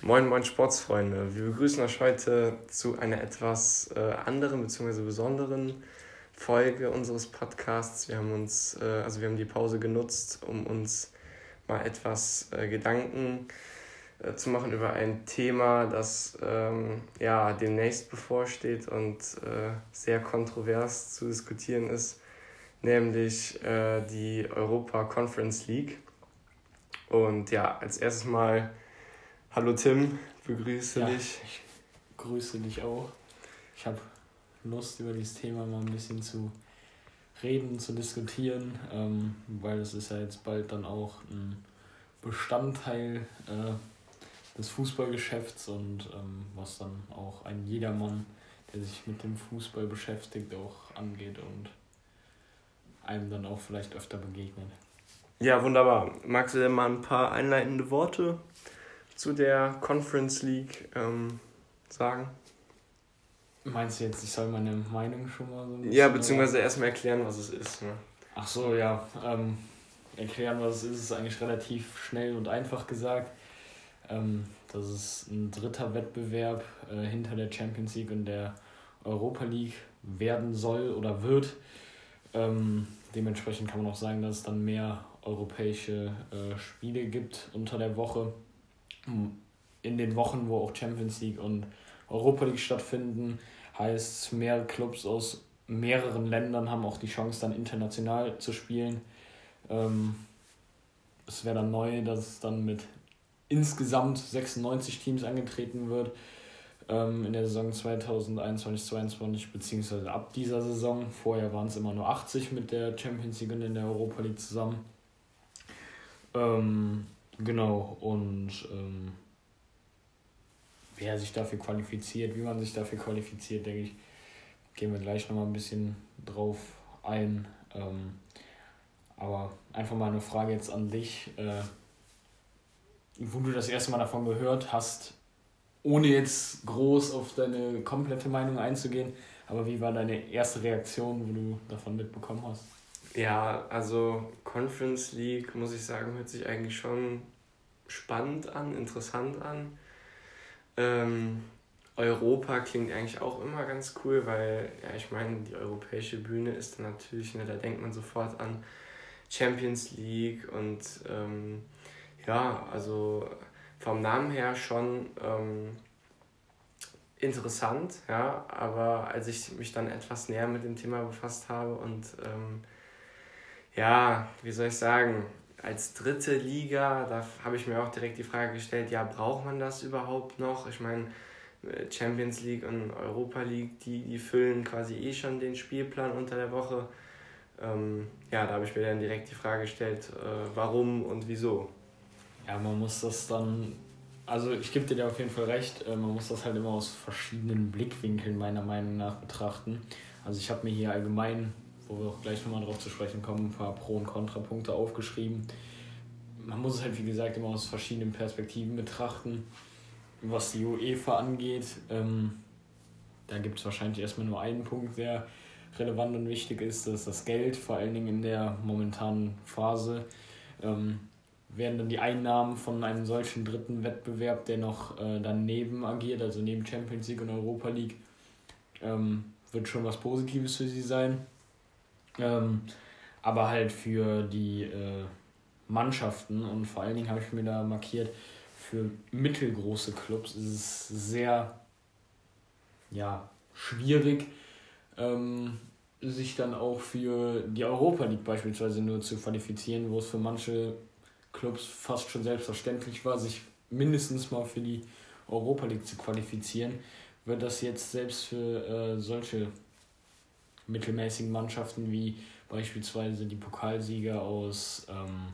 Moin, moin Sportsfreunde. Wir begrüßen euch heute zu einer etwas äh, anderen bzw. besonderen Folge unseres Podcasts. Wir haben uns, äh, also wir haben die Pause genutzt, um uns mal etwas äh, Gedanken äh, zu machen über ein Thema, das ähm, ja demnächst bevorsteht und äh, sehr kontrovers zu diskutieren ist, nämlich äh, die Europa Conference League. Und ja, als erstes mal Hallo Tim, begrüße ja, dich. Ich grüße dich auch. Ich habe Lust, über dieses Thema mal ein bisschen zu reden, zu diskutieren, ähm, weil es ist ja jetzt bald dann auch ein Bestandteil äh, des Fußballgeschäfts und ähm, was dann auch ein jedermann, der sich mit dem Fußball beschäftigt, auch angeht und einem dann auch vielleicht öfter begegnet. Ja, wunderbar. Magst du denn mal ein paar einleitende Worte zu der Conference League ähm, sagen? Meinst du jetzt, ich soll meine Meinung schon mal so ein Ja, beziehungsweise erstmal erklären, was es ist. Ne? Ach so, ja. Ähm, erklären, was es ist, ist eigentlich relativ schnell und einfach gesagt. Ähm, das ist ein dritter Wettbewerb äh, hinter der Champions League und der Europa League werden soll oder wird. Ähm, dementsprechend kann man auch sagen, dass es dann mehr europäische äh, Spiele gibt unter der Woche in den Wochen, wo auch Champions League und Europa League stattfinden, heißt, mehrere Clubs aus mehreren Ländern haben auch die Chance, dann international zu spielen. Ähm, es wäre dann neu, dass es dann mit insgesamt 96 Teams angetreten wird ähm, in der Saison 2021-22, beziehungsweise ab dieser Saison. Vorher waren es immer nur 80 mit der Champions League und in der Europa League zusammen. Ähm, Genau, und ähm, wer sich dafür qualifiziert, wie man sich dafür qualifiziert, denke ich, gehen wir gleich nochmal ein bisschen drauf ein. Ähm, aber einfach mal eine Frage jetzt an dich, äh, wo du das erste Mal davon gehört hast, ohne jetzt groß auf deine komplette Meinung einzugehen, aber wie war deine erste Reaktion, wo du davon mitbekommen hast? Ja, also Conference League, muss ich sagen, hört sich eigentlich schon spannend an, interessant an. Ähm, Europa klingt eigentlich auch immer ganz cool, weil, ja, ich meine, die europäische Bühne ist natürlich, ne, da denkt man sofort an Champions League und ähm, ja, also vom Namen her schon ähm, interessant, ja, aber als ich mich dann etwas näher mit dem Thema befasst habe und ähm, ja, wie soll ich sagen, als dritte Liga, da habe ich mir auch direkt die Frage gestellt, ja, braucht man das überhaupt noch? Ich meine, äh, Champions League und Europa League, die, die füllen quasi eh schon den Spielplan unter der Woche. Ähm, ja, da habe ich mir dann direkt die Frage gestellt, äh, warum und wieso. Ja, man muss das dann, also ich gebe dir da auf jeden Fall recht, äh, man muss das halt immer aus verschiedenen Blickwinkeln meiner Meinung nach betrachten. Also ich habe mir hier allgemein wo wir auch gleich nochmal drauf zu sprechen kommen, ein paar Pro- und Kontrapunkte aufgeschrieben. Man muss es halt, wie gesagt, immer aus verschiedenen Perspektiven betrachten. Was die UEFA angeht, ähm, da gibt es wahrscheinlich erstmal nur einen Punkt, der relevant und wichtig ist, das ist das Geld, vor allen Dingen in der momentanen Phase. Ähm, werden dann die Einnahmen von einem solchen dritten Wettbewerb, der noch äh, daneben agiert, also neben Champions League und Europa League, ähm, wird schon was Positives für sie sein. Ähm, aber halt für die äh, Mannschaften und vor allen Dingen habe ich mir da markiert, für mittelgroße Clubs ist es sehr ja, schwierig, ähm, sich dann auch für die Europa League beispielsweise nur zu qualifizieren, wo es für manche Clubs fast schon selbstverständlich war, sich mindestens mal für die Europa League zu qualifizieren, wird das jetzt selbst für äh, solche mittelmäßigen Mannschaften wie beispielsweise die Pokalsieger aus ähm,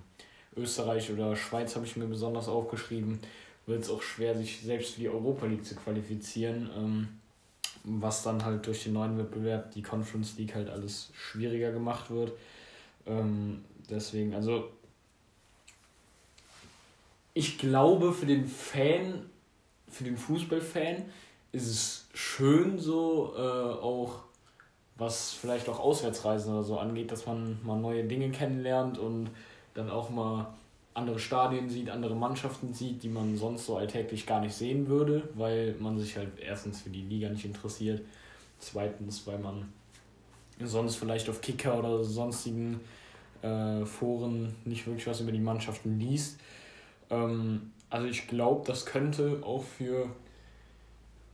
Österreich oder Schweiz habe ich mir besonders aufgeschrieben, wird es auch schwer, sich selbst für die Europa League zu qualifizieren, ähm, was dann halt durch den neuen Wettbewerb, die Conference League, halt alles schwieriger gemacht wird. Ähm, deswegen, also ich glaube, für den Fan, für den Fußballfan ist es schön so, äh, auch was vielleicht auch Auswärtsreisen oder so angeht, dass man mal neue Dinge kennenlernt und dann auch mal andere Stadien sieht, andere Mannschaften sieht, die man sonst so alltäglich gar nicht sehen würde, weil man sich halt erstens für die Liga nicht interessiert, zweitens, weil man sonst vielleicht auf Kicker oder sonstigen äh, Foren nicht wirklich was über die Mannschaften liest. Ähm, also ich glaube, das könnte auch für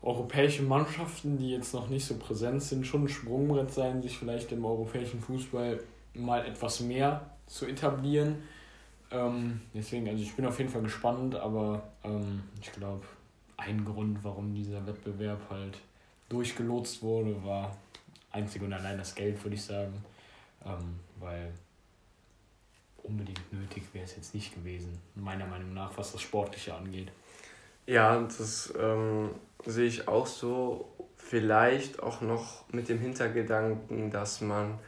europäische Mannschaften, die jetzt noch nicht so präsent sind, schon ein Sprungbrett sein, sich vielleicht im europäischen Fußball mal etwas mehr zu etablieren. Ähm, deswegen, also ich bin auf jeden Fall gespannt, aber ähm, ich glaube, ein Grund, warum dieser Wettbewerb halt durchgelotst wurde, war einzig und allein das Geld, würde ich sagen. Ähm, weil unbedingt nötig wäre es jetzt nicht gewesen, meiner Meinung nach, was das Sportliche angeht. Ja, das ähm, sehe ich auch so. Vielleicht auch noch mit dem Hintergedanken, dass man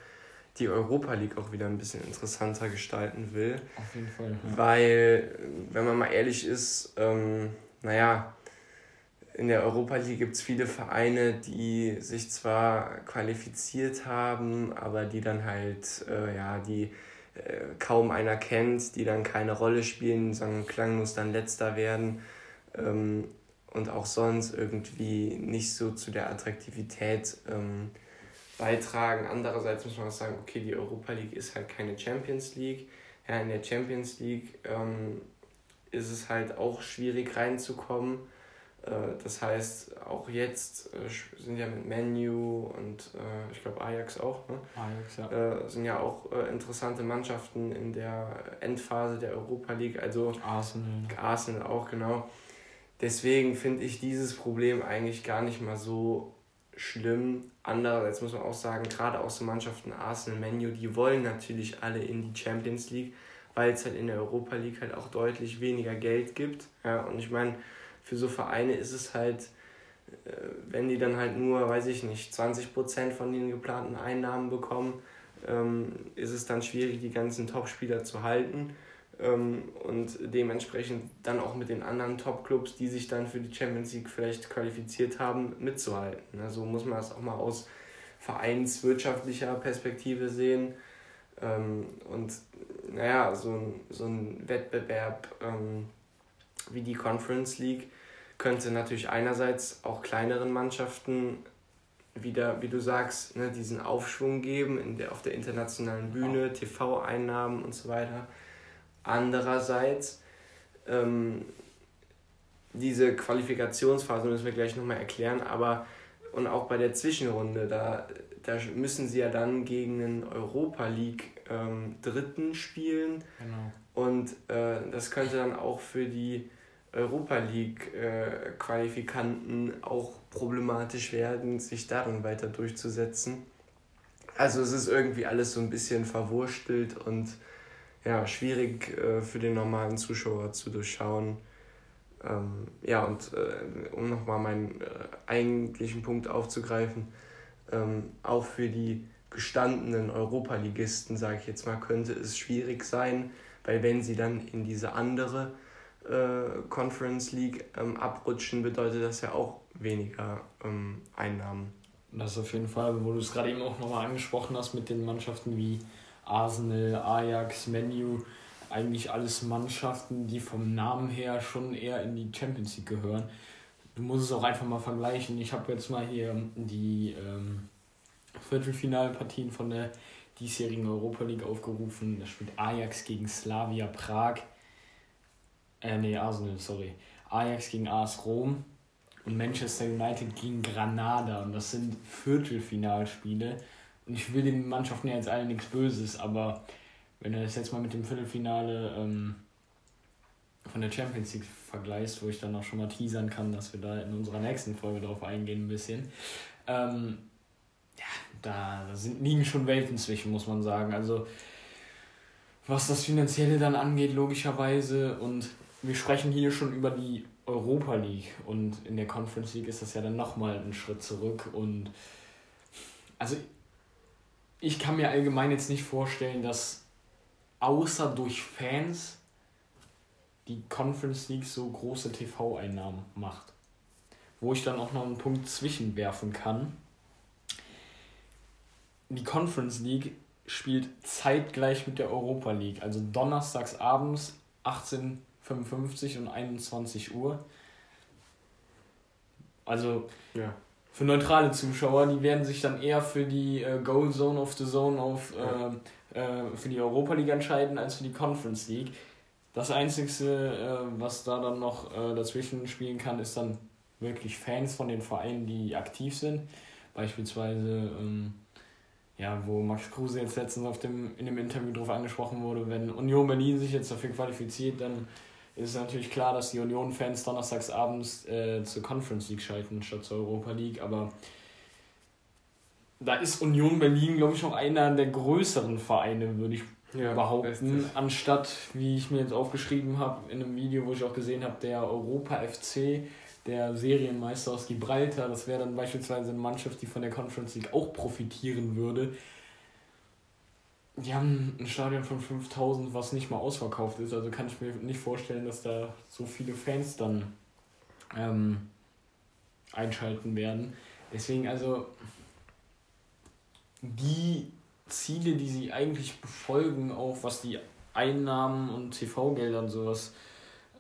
die Europa League auch wieder ein bisschen interessanter gestalten will. Auf jeden Fall. Ja. Weil, wenn man mal ehrlich ist, ähm, naja, in der Europa League gibt es viele Vereine, die sich zwar qualifiziert haben, aber die dann halt, äh, ja, die äh, kaum einer kennt, die dann keine Rolle spielen, sondern klanglos dann letzter werden ähm, und auch sonst irgendwie nicht so zu der Attraktivität ähm, beitragen. Andererseits muss man auch sagen, okay, die Europa League ist halt keine Champions League. Ja, in der Champions League ähm, ist es halt auch schwierig reinzukommen. Äh, das heißt, auch jetzt äh, sind ja mit Menu und äh, ich glaube Ajax auch, ne? Ajax, ja. sind ja auch interessante Mannschaften in der Endphase der Europa League. Also Arsenal. Arsenal auch, genau. Deswegen finde ich dieses Problem eigentlich gar nicht mal so schlimm. Andererseits muss man auch sagen, gerade auch so Mannschaften Arsenal, Menu, die wollen natürlich alle in die Champions League, weil es halt in der Europa League halt auch deutlich weniger Geld gibt. Ja, und ich meine, für so Vereine ist es halt, äh, wenn die dann halt nur, weiß ich nicht, 20% von den geplanten Einnahmen bekommen, ähm, ist es dann schwierig, die ganzen Topspieler zu halten und dementsprechend dann auch mit den anderen Top-Clubs, die sich dann für die Champions League vielleicht qualifiziert haben, mitzuhalten. Also muss man das auch mal aus vereinswirtschaftlicher Perspektive sehen. Ähm, und naja, so ein, so ein Wettbewerb wie die Conference League könnte natürlich einerseits auch kleineren Mannschaften wieder, wie du sagst, ne, diesen Aufschwung geben in der, auf der internationalen Bühne, TV-Einnahmen und so weiter. Andererseits ähm, diese Qualifikationsphase müssen wir gleich nochmal erklären, aber und auch bei der Zwischenrunde, da, da müssen sie ja dann gegen einen Europa League ähm, Dritten spielen. Genau. Und äh, das könnte dann auch für die Europa League äh, Qualifikanten auch problematisch werden, sich darin weiter durchzusetzen. Also es ist irgendwie alles so ein bisschen verwurstelt und ja, schwierig äh, für den normalen Zuschauer zu durchschauen. Ähm, ja, und äh, um nochmal meinen äh, eigentlichen Punkt aufzugreifen, ähm, auch für die gestandenen Europaligisten, sage ich jetzt mal, könnte es schwierig sein, weil wenn sie dann in diese andere äh, Conference League ähm, abrutschen, bedeutet das ja auch weniger ähm, Einnahmen. Das auf jeden Fall, wo du es gerade eben auch nochmal angesprochen hast mit den Mannschaften wie Arsenal, Ajax, Menu, eigentlich alles Mannschaften, die vom Namen her schon eher in die Champions League gehören. Du musst es auch einfach mal vergleichen. Ich habe jetzt mal hier die ähm, Viertelfinalpartien von der diesjährigen Europa League aufgerufen. Da spielt Ajax gegen Slavia Prag. Äh, nee, Arsenal, sorry. Ajax gegen AS Rom und Manchester United gegen Granada. Und das sind Viertelfinalspiele. Und ich will den Mannschaften ja jetzt alle nichts Böses, aber wenn du das jetzt mal mit dem Viertelfinale ähm, von der Champions League vergleichst, wo ich dann auch schon mal teasern kann, dass wir da in unserer nächsten Folge drauf eingehen ein bisschen. Ähm, ja, da, sind, liegen schon Welten zwischen, muss man sagen. Also was das Finanzielle dann angeht, logischerweise. Und wir sprechen hier schon über die Europa League und in der Conference League ist das ja dann nochmal ein Schritt zurück. Und also ich kann mir allgemein jetzt nicht vorstellen, dass außer durch Fans die Conference League so große TV-Einnahmen macht. Wo ich dann auch noch einen Punkt zwischenwerfen kann. Die Conference League spielt zeitgleich mit der Europa League. Also donnerstags abends 18.55 und 21 Uhr. Also ja. Für neutrale Zuschauer, die werden sich dann eher für die äh, Goal Zone of the Zone auf äh, äh, für die Europa League entscheiden als für die Conference League. Das Einzige, äh, was da dann noch äh, dazwischen spielen kann, ist dann wirklich Fans von den Vereinen, die aktiv sind. Beispielsweise, ähm, ja, wo Max Kruse jetzt letztens auf dem, in dem Interview darauf angesprochen wurde, wenn Union Berlin sich jetzt dafür qualifiziert, dann ist natürlich klar, dass die Union-Fans donnerstags abends äh, zur Conference League schalten statt zur Europa League, aber da ist Union Berlin, glaube ich, noch einer der größeren Vereine, würde ich ja, behaupten, richtig. anstatt, wie ich mir jetzt aufgeschrieben habe, in einem Video, wo ich auch gesehen habe, der Europa FC, der Serienmeister aus Gibraltar, das wäre dann beispielsweise eine Mannschaft, die von der Conference League auch profitieren würde. Die haben ein Stadion von 5000, was nicht mal ausverkauft ist. Also kann ich mir nicht vorstellen, dass da so viele Fans dann ähm, einschalten werden. Deswegen also die Ziele, die sie eigentlich befolgen, auch was die Einnahmen und TV-Gelder und sowas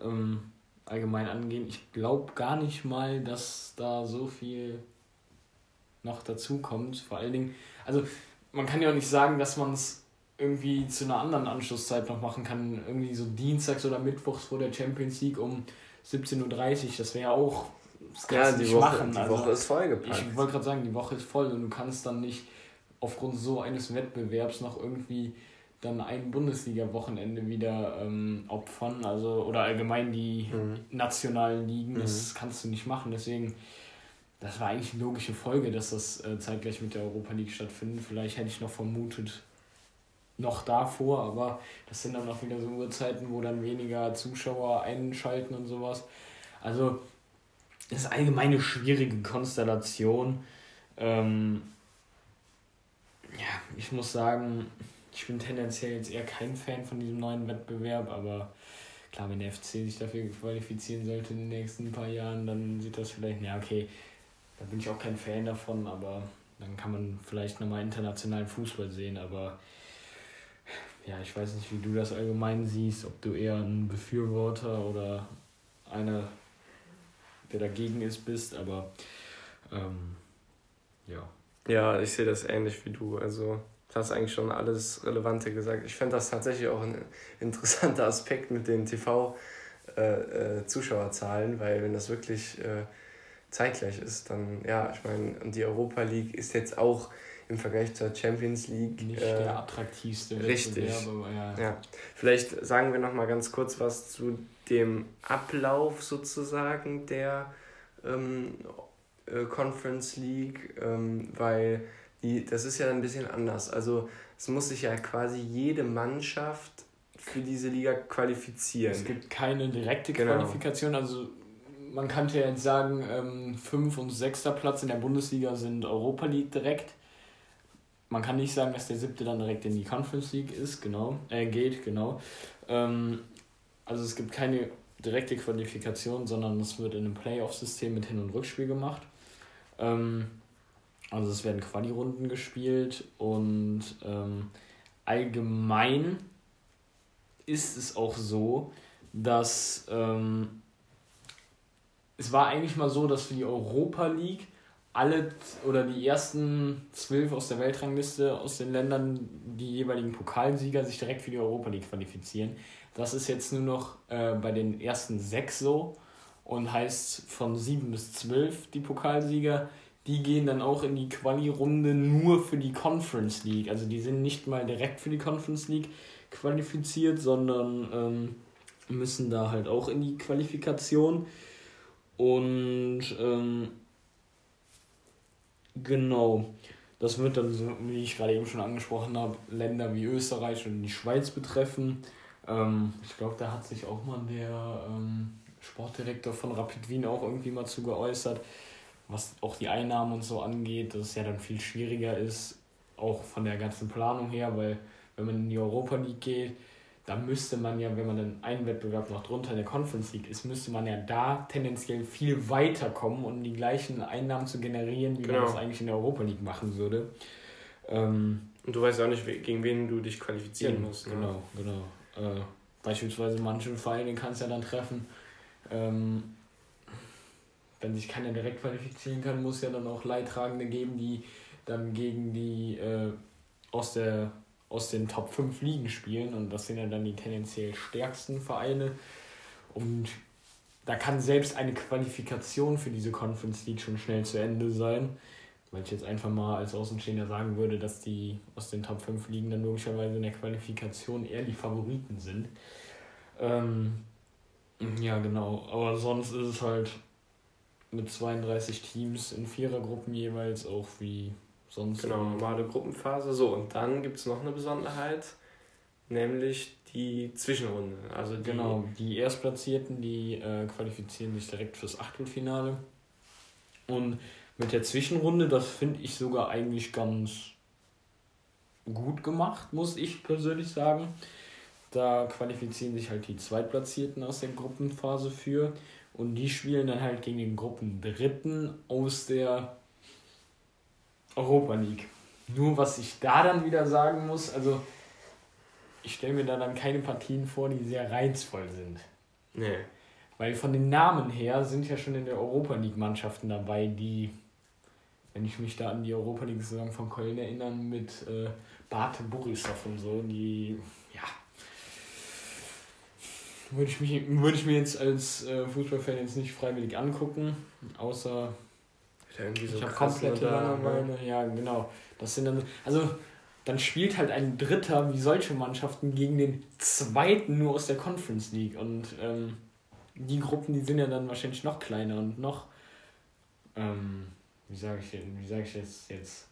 ähm, allgemein angehen, ich glaube gar nicht mal, dass da so viel noch dazu kommt. Vor allen Dingen, also man kann ja auch nicht sagen, dass man es irgendwie zu einer anderen Anschlusszeit noch machen kann. Irgendwie so dienstags oder mittwochs vor der Champions League um 17.30 Uhr. Das wäre ja auch. Das ja, die, Woche, machen. die also, Woche ist vollgepackt. Ich wollte gerade sagen, die Woche ist voll und du kannst dann nicht aufgrund so eines Wettbewerbs noch irgendwie dann ein Bundesliga-Wochenende wieder ähm, opfern. Also, oder allgemein die mhm. nationalen Ligen. Das mhm. kannst du nicht machen. Deswegen das war eigentlich eine logische Folge, dass das äh, zeitgleich mit der Europa League stattfindet. Vielleicht hätte ich noch vermutet, noch davor, aber das sind dann auch wieder so Uhrzeiten, wo dann weniger Zuschauer einschalten und sowas. Also, das ist allgemein eine schwierige Konstellation. Ähm, ja, ich muss sagen, ich bin tendenziell jetzt eher kein Fan von diesem neuen Wettbewerb, aber klar, wenn der FC sich dafür qualifizieren sollte in den nächsten paar Jahren, dann sieht das vielleicht, ja, okay, da bin ich auch kein Fan davon, aber dann kann man vielleicht nochmal internationalen Fußball sehen, aber ja, ich weiß nicht, wie du das allgemein siehst, ob du eher ein Befürworter oder einer, der dagegen ist, bist, aber ähm, ja. Ja, ich sehe das ähnlich wie du. Also, du hast eigentlich schon alles Relevante gesagt. Ich fände das tatsächlich auch ein interessanter Aspekt mit den TV-Zuschauerzahlen, äh, äh, weil wenn das wirklich äh, zeitgleich ist, dann, ja, ich meine, die Europa League ist jetzt auch im Vergleich zur Champions League. Nicht äh, der attraktivste Richtig. Ja. ja. Vielleicht sagen wir noch mal ganz kurz was zu dem Ablauf sozusagen der ähm, äh, Conference League, ähm, weil die, das ist ja ein bisschen anders. Also es muss sich ja quasi jede Mannschaft für diese Liga qualifizieren. Es gibt keine direkte genau. Qualifikation, also man könnte ja jetzt sagen, ähm, fünf und sechster Platz in der Bundesliga sind Europa League direkt man kann nicht sagen, dass der siebte dann direkt in die Conference League ist, genau, äh, geht, genau. Ähm, also es gibt keine direkte Qualifikation, sondern es wird in einem Playoff-System mit Hin- und Rückspiel gemacht. Ähm, also es werden Quali-Runden gespielt und ähm, allgemein ist es auch so, dass ähm, es war eigentlich mal so, dass für die Europa League alle oder die ersten zwölf aus der Weltrangliste aus den Ländern, die jeweiligen Pokalsieger, sich direkt für die Europa League qualifizieren. Das ist jetzt nur noch äh, bei den ersten sechs so und heißt von sieben bis zwölf die Pokalsieger. Die gehen dann auch in die Quali-Runde nur für die Conference League. Also die sind nicht mal direkt für die Conference League qualifiziert, sondern ähm, müssen da halt auch in die Qualifikation. Und ähm, Genau. Das wird dann, wie ich gerade eben schon angesprochen habe, Länder wie Österreich und die Schweiz betreffen. Ähm, ich glaube, da hat sich auch mal der ähm, Sportdirektor von Rapid Wien auch irgendwie mal zu geäußert, was auch die Einnahmen und so angeht, dass es ja dann viel schwieriger ist, auch von der ganzen Planung her, weil wenn man in die Europa League geht, da müsste man ja, wenn man dann einen Wettbewerb noch drunter in der Conference League ist, müsste man ja da tendenziell viel weiter kommen, um die gleichen Einnahmen zu generieren, wie genau. man das eigentlich in der Europa League machen würde. Ähm, Und du weißt auch nicht, gegen wen du dich qualifizieren ja, musst. Ne? Genau, genau. Äh, beispielsweise manche Vereine kann es ja dann treffen. Ähm, wenn sich keiner direkt qualifizieren kann, muss ja dann auch Leidtragende geben, die dann gegen die äh, aus, der, aus den Top 5 Ligen spielen. Und das sind ja dann die tendenziell stärksten Vereine. Und da kann selbst eine Qualifikation für diese Conference League schon schnell zu Ende sein. Weil ich jetzt einfach mal als Außenstehender sagen würde, dass die aus den Top 5 Ligen dann logischerweise in der Qualifikation eher die Favoriten sind. Ähm, ja, genau. Aber sonst ist es halt mit 32 Teams in Vierergruppen jeweils auch wie sonst. Genau, normale Gruppenphase. So, und dann gibt es noch eine Besonderheit, nämlich die Zwischenrunde. Also die genau, die Erstplatzierten, die äh, qualifizieren sich direkt fürs Achtelfinale. Und mit der Zwischenrunde, das finde ich sogar eigentlich ganz gut gemacht, muss ich persönlich sagen. Da qualifizieren sich halt die Zweitplatzierten aus der Gruppenphase für. Und die spielen dann halt gegen den Gruppendritten aus der Europa League. Nur was ich da dann wieder sagen muss, also ich stelle mir da dann keine Partien vor, die sehr reizvoll sind. Nee. Weil von den Namen her sind ja schon in der Europa League Mannschaften dabei, die, wenn ich mich da an die Europa League Saison von Köln erinnern, mit äh, Bate Borisov und so, die, ja, würde ich, mich, würde ich mir jetzt als äh, Fußballfan jetzt nicht freiwillig angucken, außer so ich habe komplette Langeweile. Ja, genau. Das sind dann, also dann spielt halt ein Dritter wie solche Mannschaften gegen den Zweiten nur aus der Conference League und ähm, die Gruppen, die sind ja dann wahrscheinlich noch kleiner und noch, ähm, wie sage ich, wie sage ich das jetzt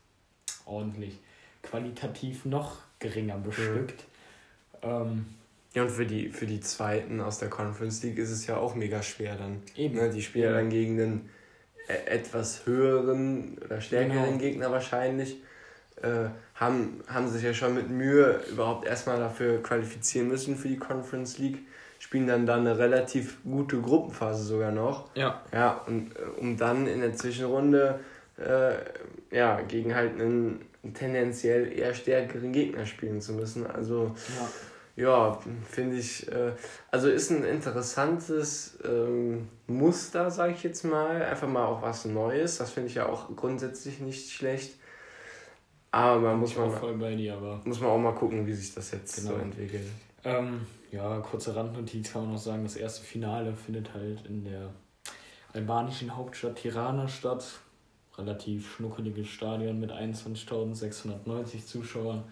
ordentlich, qualitativ noch geringer bestückt. Mhm. Ähm, ja, und für die, für die Zweiten aus der Conference League ist es ja auch mega schwer dann. Eben. Ne, die spielen ja. dann gegen den etwas höheren oder stärkeren genau. Gegner wahrscheinlich. Äh, haben, haben sich ja schon mit Mühe überhaupt erstmal dafür qualifizieren müssen für die Conference League. Spielen dann da eine relativ gute Gruppenphase sogar noch. Ja. Ja, und äh, um dann in der Zwischenrunde äh, ja, gegen halt einen tendenziell eher stärkeren Gegner spielen zu müssen. Also ja ja, finde ich, äh, also ist ein interessantes ähm, Muster, sage ich jetzt mal. Einfach mal auch was Neues. Das finde ich ja auch grundsätzlich nicht schlecht. Aber man muss man, voll bei dir, aber muss man auch mal gucken, wie sich das jetzt genau. so entwickelt. Ähm, ja, kurze Randnotiz kann man noch sagen, das erste Finale findet halt in der albanischen Hauptstadt Tirana statt. Relativ schnuckeliges Stadion mit 21.690 Zuschauern.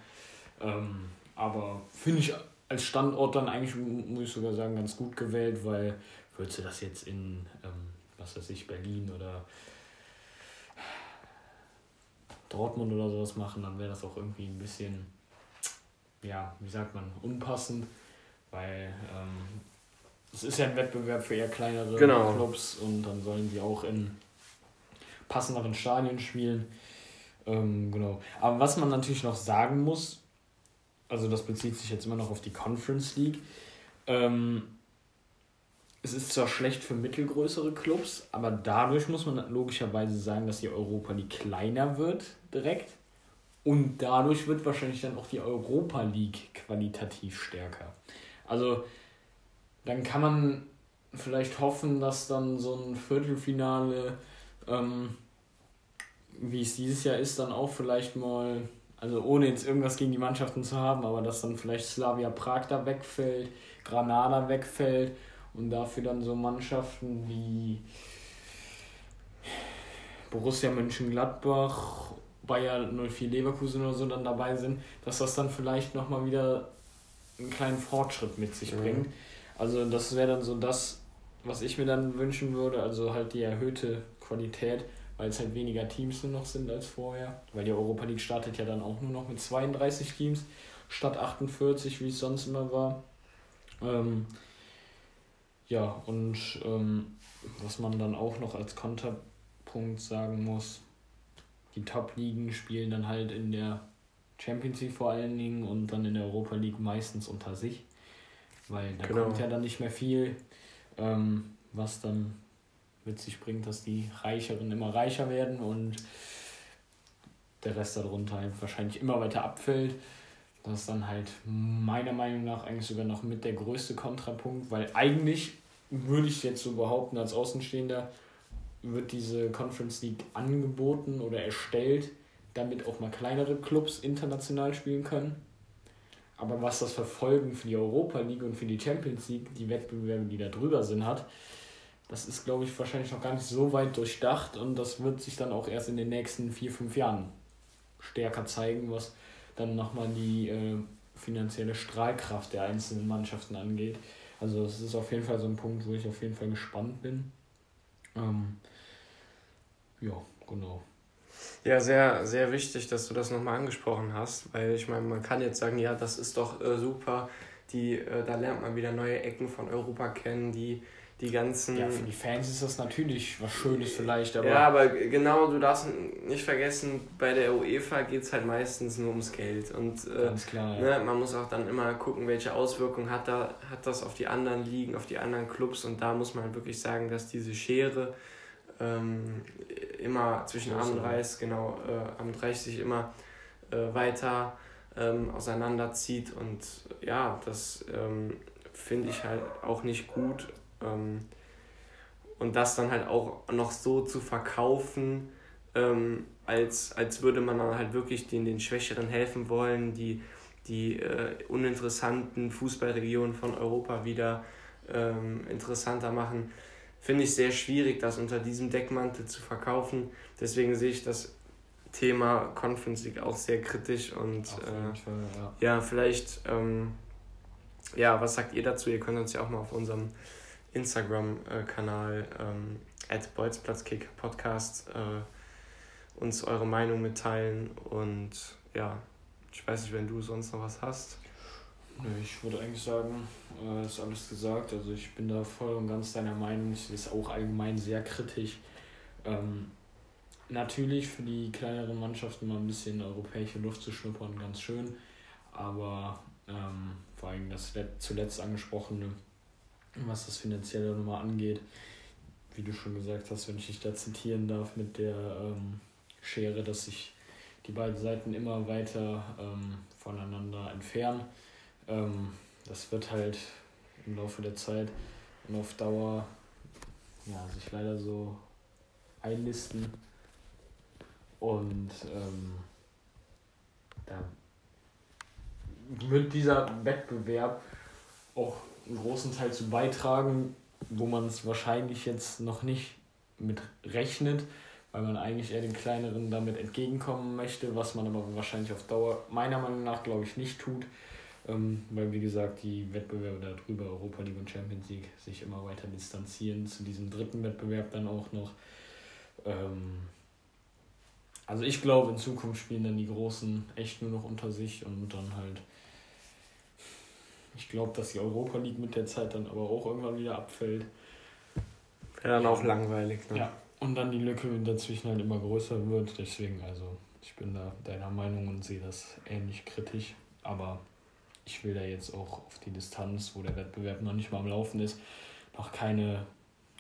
Ähm, aber finde ich als Standort dann eigentlich, muss ich sogar sagen, ganz gut gewählt, weil würdest du das jetzt in, ähm, was weiß ich, Berlin oder Dortmund oder sowas machen, dann wäre das auch irgendwie ein bisschen, ja, wie sagt man, unpassend, weil ähm, es ist ja ein Wettbewerb für eher kleinere genau. Clubs und dann sollen die auch in passenderen Stadien spielen. Ähm, genau. Aber was man natürlich noch sagen muss, also das bezieht sich jetzt immer noch auf die Conference League. Ähm, es ist zwar schlecht für mittelgrößere Clubs, aber dadurch muss man logischerweise sagen, dass die Europa League kleiner wird direkt. Und dadurch wird wahrscheinlich dann auch die Europa League qualitativ stärker. Also dann kann man vielleicht hoffen, dass dann so ein Viertelfinale, ähm, wie es dieses Jahr ist, dann auch vielleicht mal also ohne jetzt irgendwas gegen die Mannschaften zu haben, aber dass dann vielleicht Slavia Prag da wegfällt, Granada wegfällt und dafür dann so Mannschaften wie Borussia Mönchengladbach, Bayer 04 Leverkusen oder so dann dabei sind, dass das dann vielleicht nochmal wieder einen kleinen Fortschritt mit sich mhm. bringt. Also das wäre dann so das, was ich mir dann wünschen würde, also halt die erhöhte Qualität weil es halt weniger Teams nur noch sind als vorher. Weil die Europa League startet ja dann auch nur noch mit 32 Teams statt 48, wie es sonst immer war. Ähm, ja, und ähm, was man dann auch noch als Konterpunkt sagen muss, die Top-Ligen spielen dann halt in der Champions League vor allen Dingen und dann in der Europa League meistens unter sich. Weil da genau. kommt ja dann nicht mehr viel, ähm, was dann mit sich bringt, dass die Reicheren immer reicher werden und der Rest darunter wahrscheinlich immer weiter abfällt. Das ist dann halt meiner Meinung nach eigentlich sogar noch mit der größte Kontrapunkt, weil eigentlich würde ich jetzt so behaupten, als Außenstehender wird diese Conference League angeboten oder erstellt, damit auch mal kleinere Clubs international spielen können. Aber was das Verfolgen für die Europa League und für die Champions League, die Wettbewerbe, die da drüber sind, hat, das ist, glaube ich, wahrscheinlich noch gar nicht so weit durchdacht und das wird sich dann auch erst in den nächsten vier, fünf Jahren stärker zeigen, was dann nochmal die äh, finanzielle Strahlkraft der einzelnen Mannschaften angeht. Also das ist auf jeden Fall so ein Punkt, wo ich auf jeden Fall gespannt bin. Ähm, ja, genau. Ja, sehr, sehr wichtig, dass du das nochmal angesprochen hast, weil ich meine, man kann jetzt sagen, ja, das ist doch äh, super, die, äh, da lernt man wieder neue Ecken von Europa kennen, die die ganzen. Ja, für die Fans ist das natürlich was Schönes vielleicht, aber. Ja, aber genau, du darfst nicht vergessen, bei der UEFA geht es halt meistens nur ums Geld. Und äh, Ganz klar, ja. ne, man muss auch dann immer gucken, welche Auswirkungen hat, da, hat das auf die anderen Ligen, auf die anderen Clubs. Und da muss man halt wirklich sagen, dass diese Schere ähm, immer zwischen Arm und Reis, genau, äh, Arm und Reis sich immer äh, weiter ähm, auseinanderzieht. Und ja, das ähm, finde ich halt auch nicht gut. Ähm, und das dann halt auch noch so zu verkaufen, ähm, als, als würde man dann halt wirklich den, den Schwächeren helfen wollen, die, die äh, uninteressanten Fußballregionen von Europa wieder ähm, interessanter machen, finde ich sehr schwierig, das unter diesem Deckmantel zu verkaufen. Deswegen sehe ich das Thema Conference League auch sehr kritisch und äh, Fall, ja. ja. vielleicht, ähm, ja, was sagt ihr dazu? Ihr könnt uns ja auch mal auf unserem Instagram-Kanal ähm, at Bolzplatzkick Podcast äh, uns eure Meinung mitteilen und ja, ich weiß nicht, wenn du sonst noch was hast. Ich würde eigentlich sagen, äh, ist alles gesagt. Also ich bin da voll und ganz deiner Meinung. Ich es auch allgemein sehr kritisch. Ähm, natürlich für die kleineren Mannschaften mal ein bisschen europäische Luft zu schnuppern, ganz schön. Aber ähm, vor allem das zuletzt angesprochene was das Finanzielle nochmal angeht. Wie du schon gesagt hast, wenn ich dich da zitieren darf mit der ähm, Schere, dass sich die beiden Seiten immer weiter ähm, voneinander entfernen. Ähm, das wird halt im Laufe der Zeit und auf Dauer ja, sich leider so einlisten. Und ähm, da wird dieser Wettbewerb auch einen großen Teil zu beitragen, wo man es wahrscheinlich jetzt noch nicht mit rechnet, weil man eigentlich eher den kleineren damit entgegenkommen möchte, was man aber wahrscheinlich auf Dauer meiner Meinung nach, glaube ich, nicht tut, ähm, weil wie gesagt die Wettbewerbe darüber, Europa League und Champions League, sich immer weiter distanzieren, zu diesem dritten Wettbewerb dann auch noch. Ähm, also ich glaube, in Zukunft spielen dann die Großen echt nur noch unter sich und dann halt ich glaube, dass die Europa League mit der Zeit dann aber auch irgendwann wieder abfällt. Wäre dann auch langweilig, ne? Ja, und dann die Lücke dazwischen halt immer größer wird. Deswegen, also ich bin da deiner Meinung und sehe das ähnlich kritisch. Aber ich will da jetzt auch auf die Distanz, wo der Wettbewerb noch nicht mal am Laufen ist, noch keine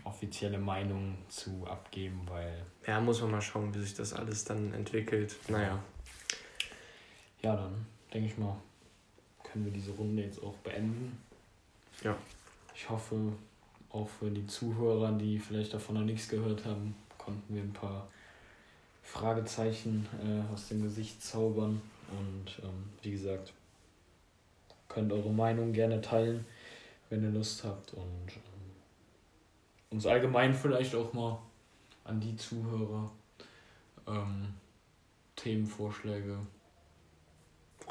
offizielle Meinung zu abgeben, weil. Ja, muss man mal schauen, wie sich das alles dann entwickelt. Naja. Ja, dann denke ich mal, können wir diese Runde jetzt auch beenden. Ja. Ich hoffe, auch für die Zuhörer, die vielleicht davon noch nichts gehört haben, konnten wir ein paar Fragezeichen äh, aus dem Gesicht zaubern. Und ähm, wie gesagt, könnt eure Meinung gerne teilen, wenn ihr Lust habt. Und ähm, uns allgemein vielleicht auch mal an die Zuhörer ähm, Themenvorschläge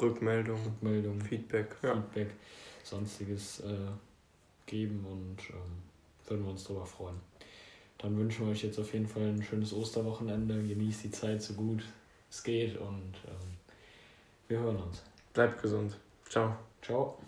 Rückmeldung, Rückmeldung Feedback, ja. Feedback, sonstiges äh, geben und ähm, würden wir uns darüber freuen. Dann wünschen wir euch jetzt auf jeden Fall ein schönes Osterwochenende. Genießt die Zeit so gut es geht und ähm, wir hören uns. Bleibt gesund. Ciao. Ciao.